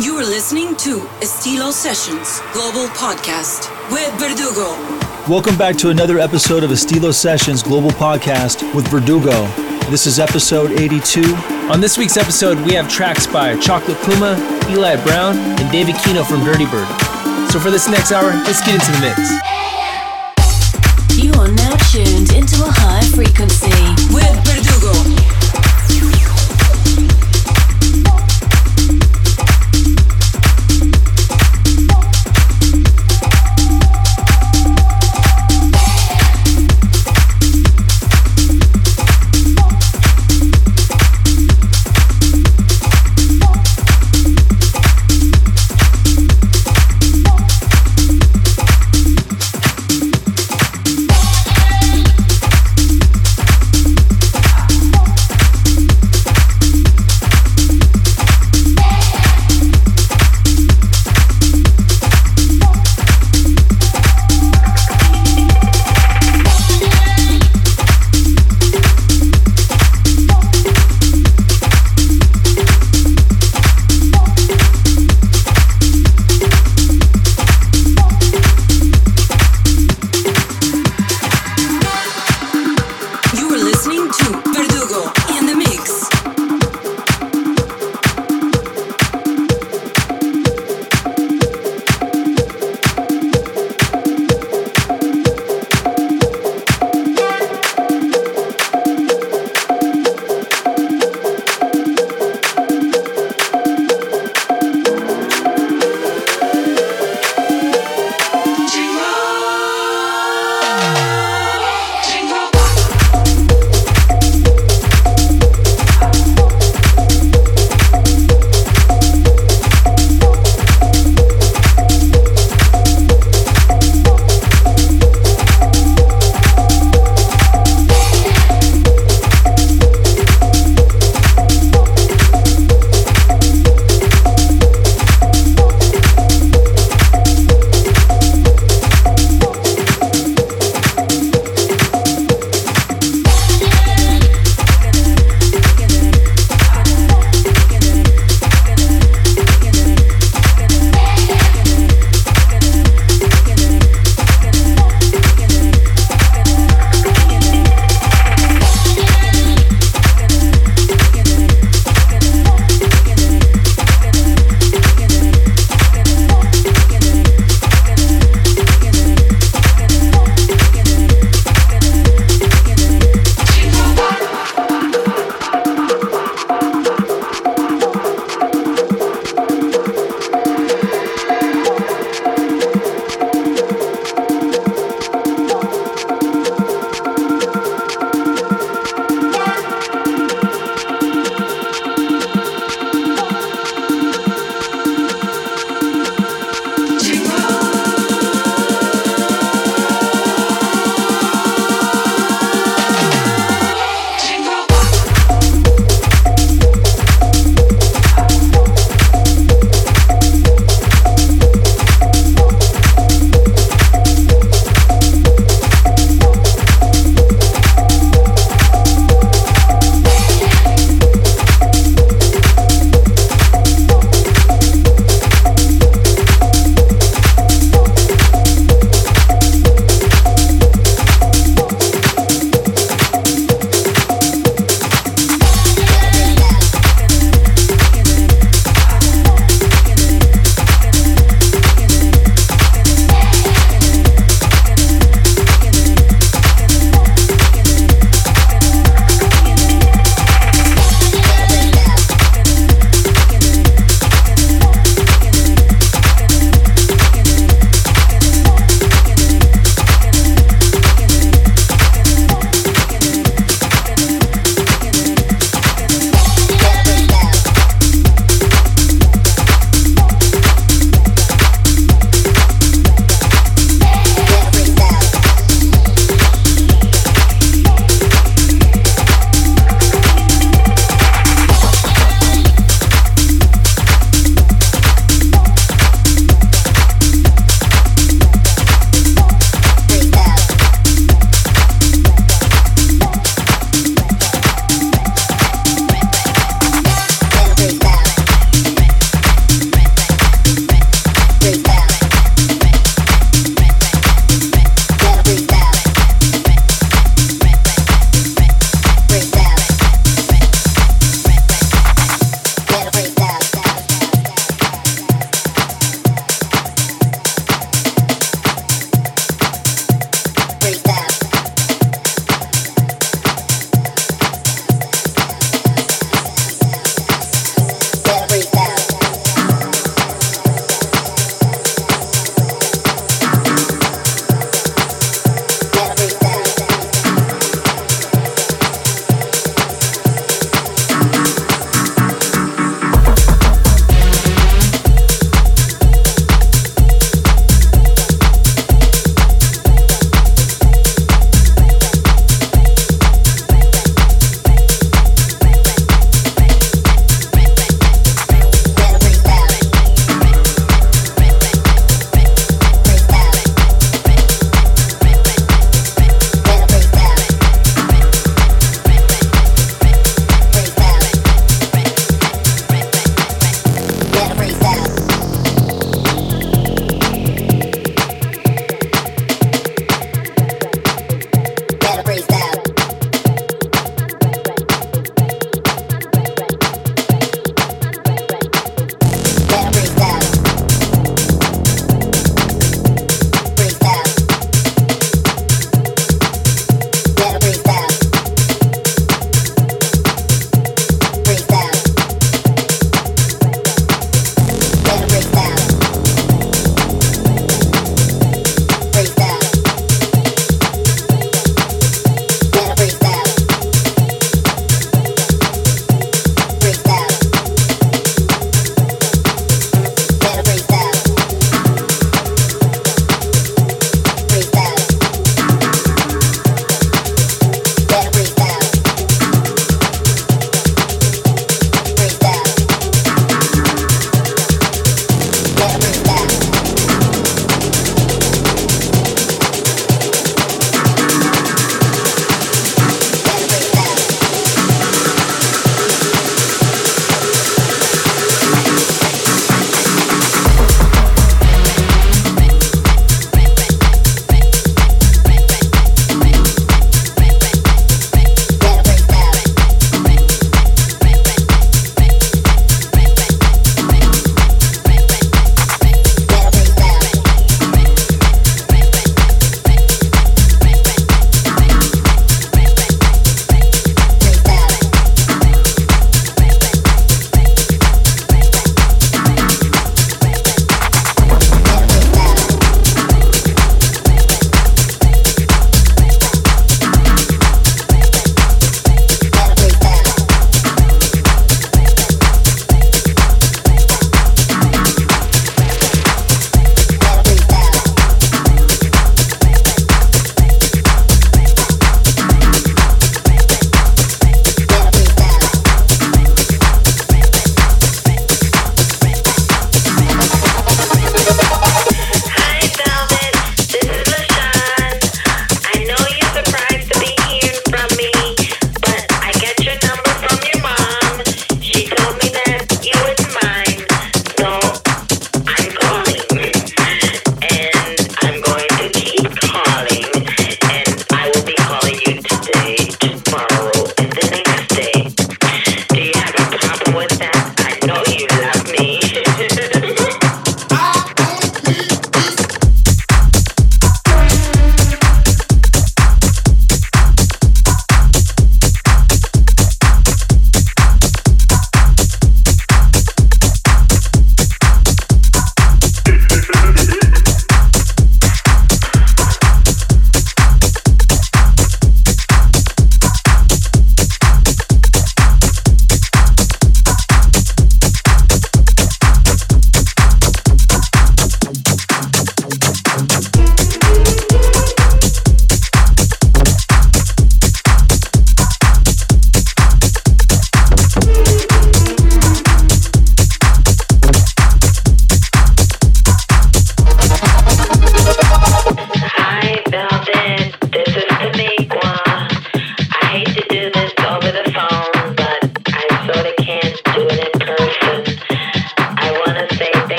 You are listening to Estilo Sessions Global Podcast with Verdugo. Welcome back to another episode of Estilo Sessions Global Podcast with Verdugo. This is episode 82. On this week's episode, we have tracks by Chocolate Puma, Eli Brown, and David Kino from Dirty Bird. So for this next hour, let's get into the mix. You are now tuned into a high frequency with Verdugo.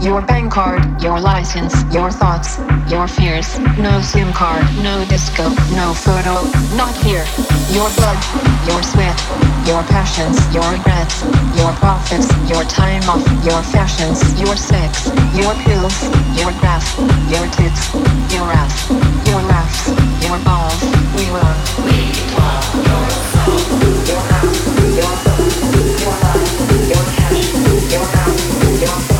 Your bank card, your license, your thoughts, your fears. No SIM card, no disco, no photo, not here. Your blood, your sweat, your passions, your regrets, your profits, your time off, your fashions, your sex, your pills, your graph, your tits, your ass, your laughs, your balls. We will. We your your house, your your life, your your house, your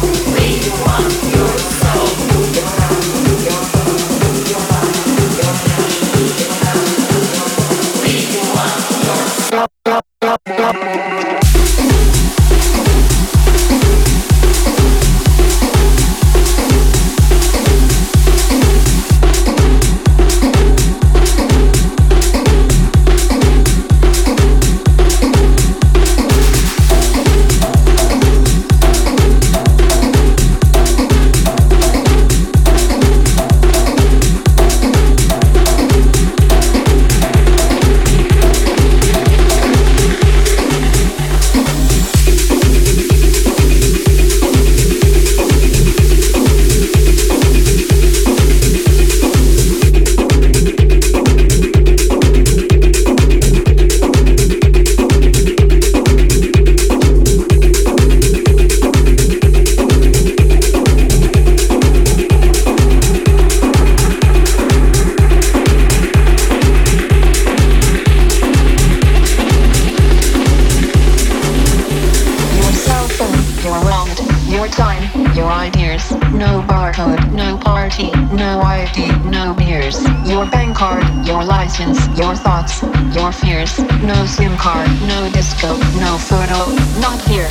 your thoughts, your fears. No SIM card, no disco, no photo, not here.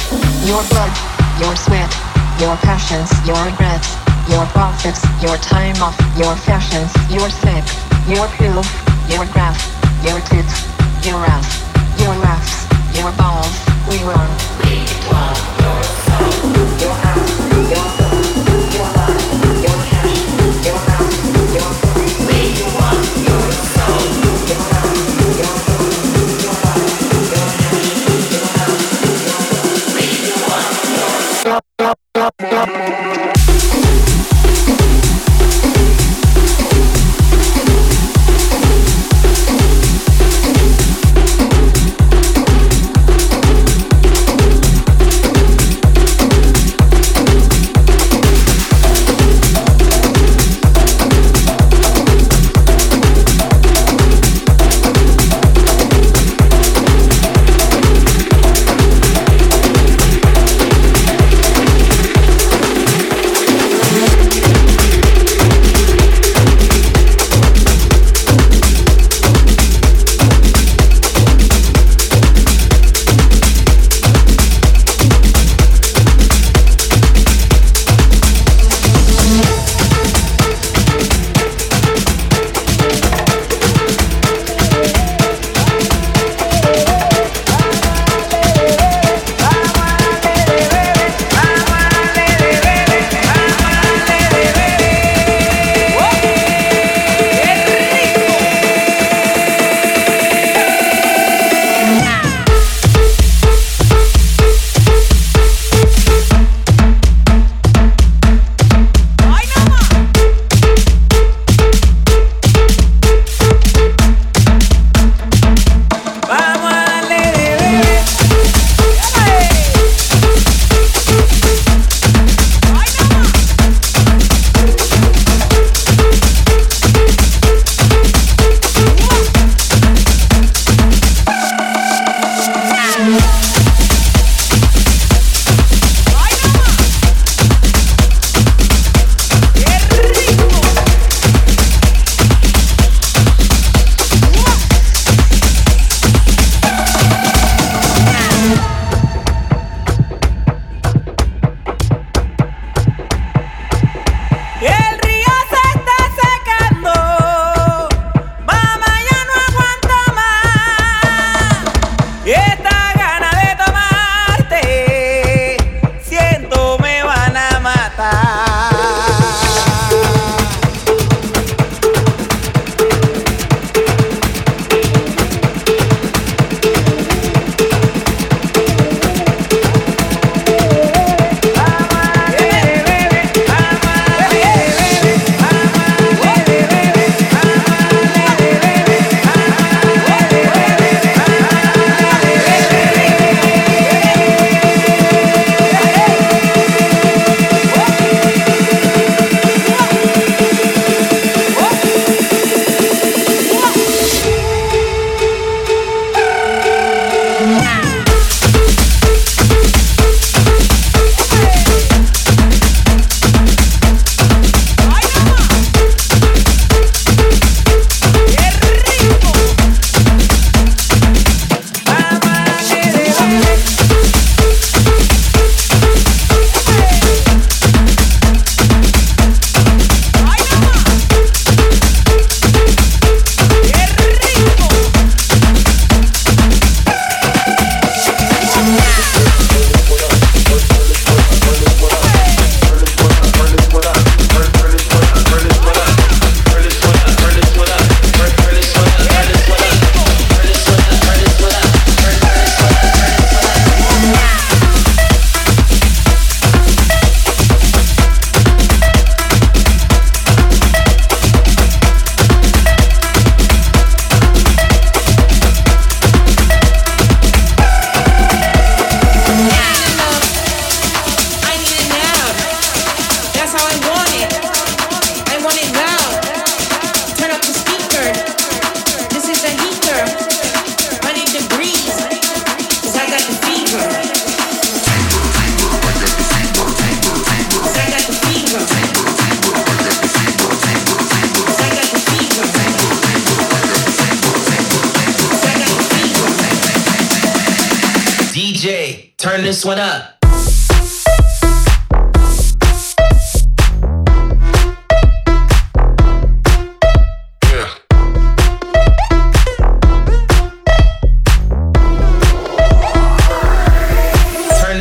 Your blood, your sweat, your passions, your regrets, your profits, your time off, your fashions, your sick, your pill, your graph, your tits, your ass, your laughs, your balls. We run. We want your soul, your ass, your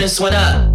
this one up.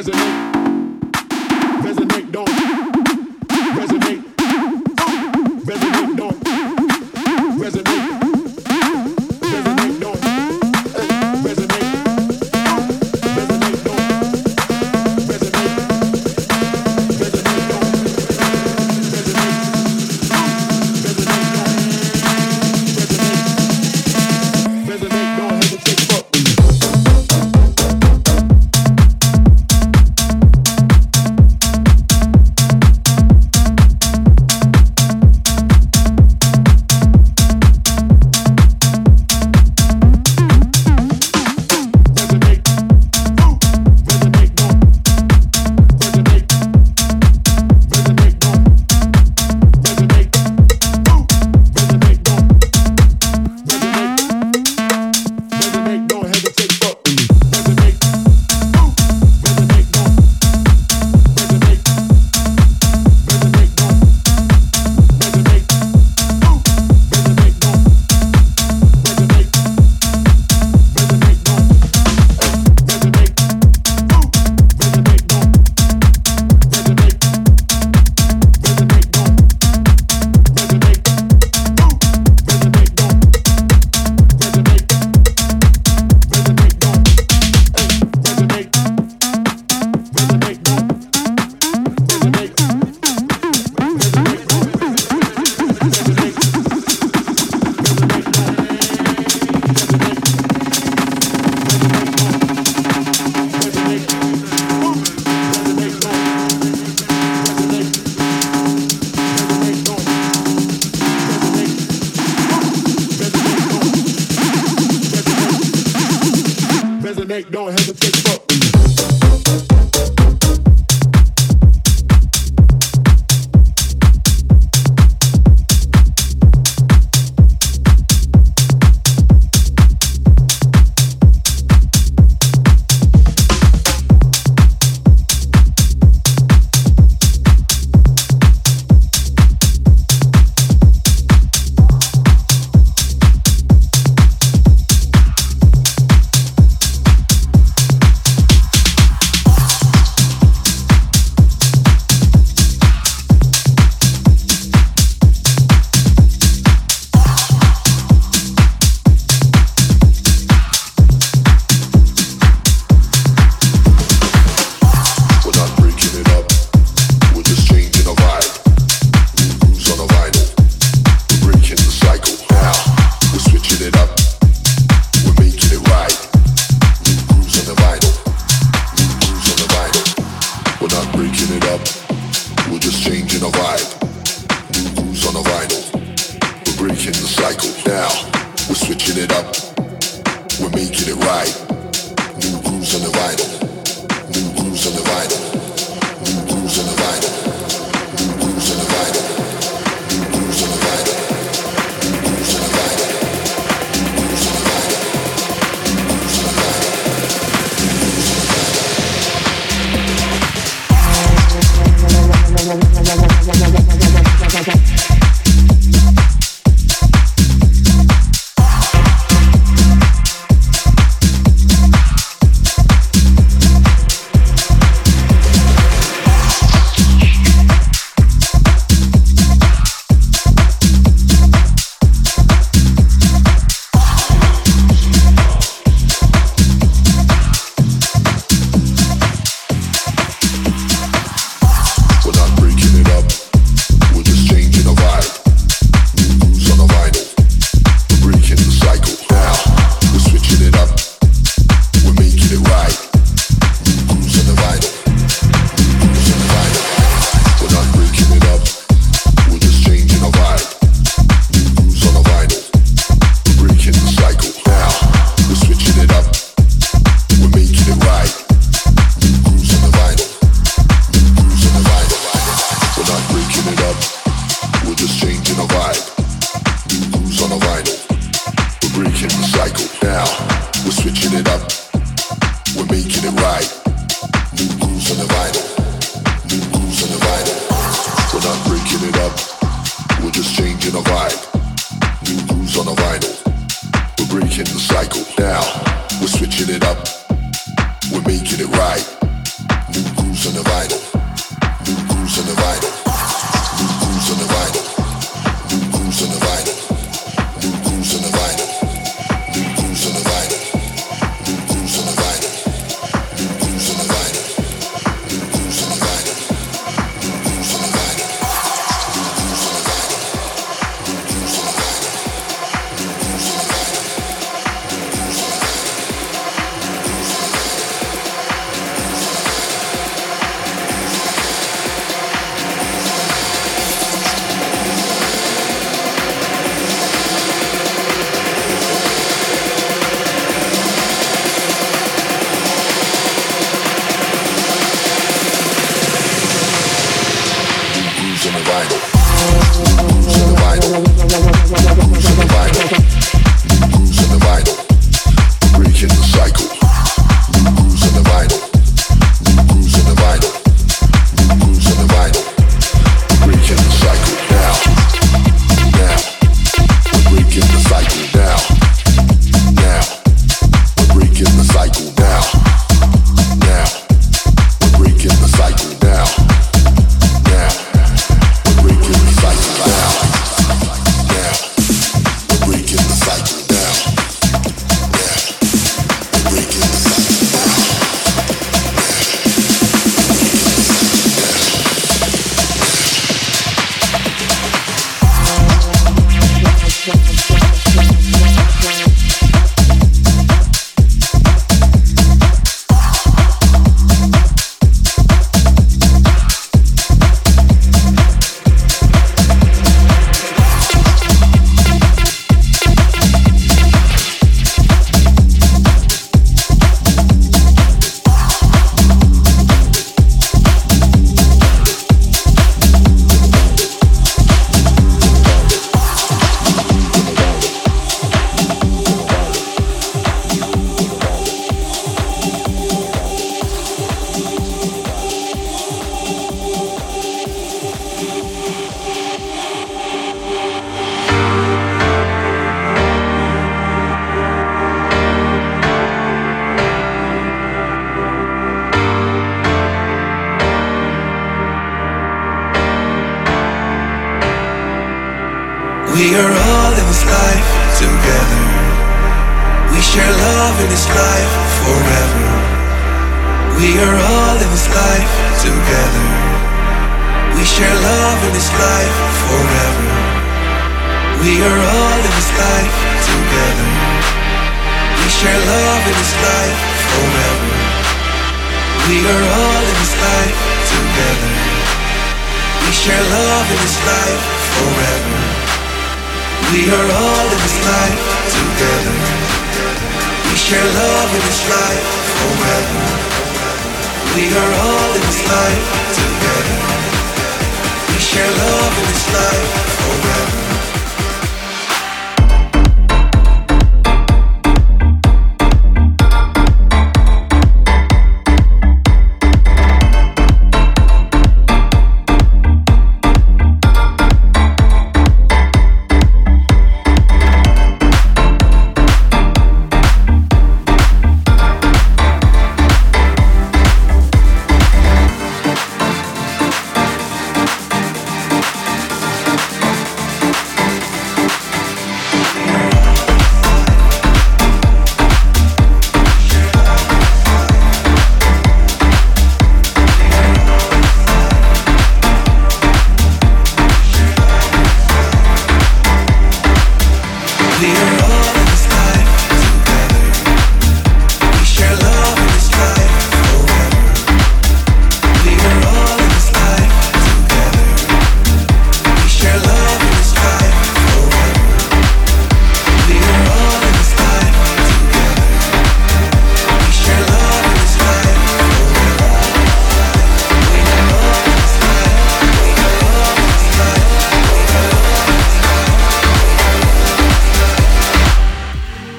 resonate. this life together. We share love in this life forever. We are all in this life together. We share love in this life forever. We are all in this life together. We share love in this life forever. We are all in this life together. We share love in this life forever. We are all in this life together. We share love in this life forever. We are all in this life together. We share love in this life forever.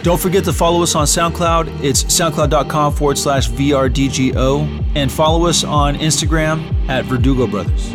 Don't forget to follow us on SoundCloud. It's soundcloud.com forward slash VRDGO. And follow us on Instagram at Verdugo Brothers.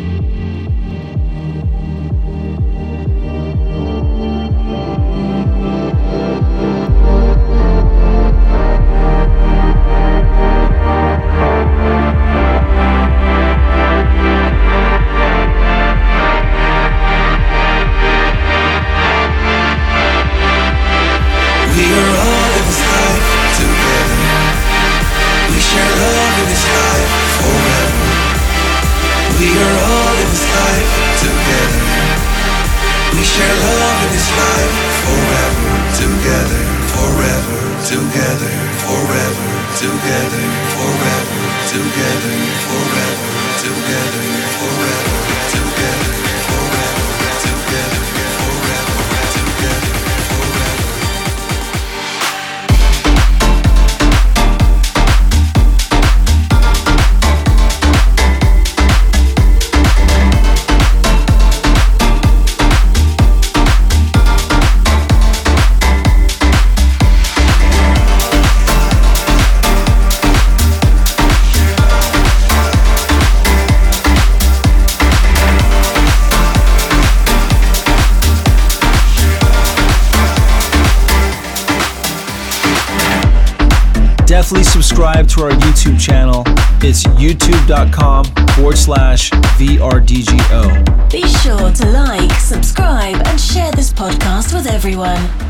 youtube.com forward slash VRDGO. Be sure to like, subscribe, and share this podcast with everyone.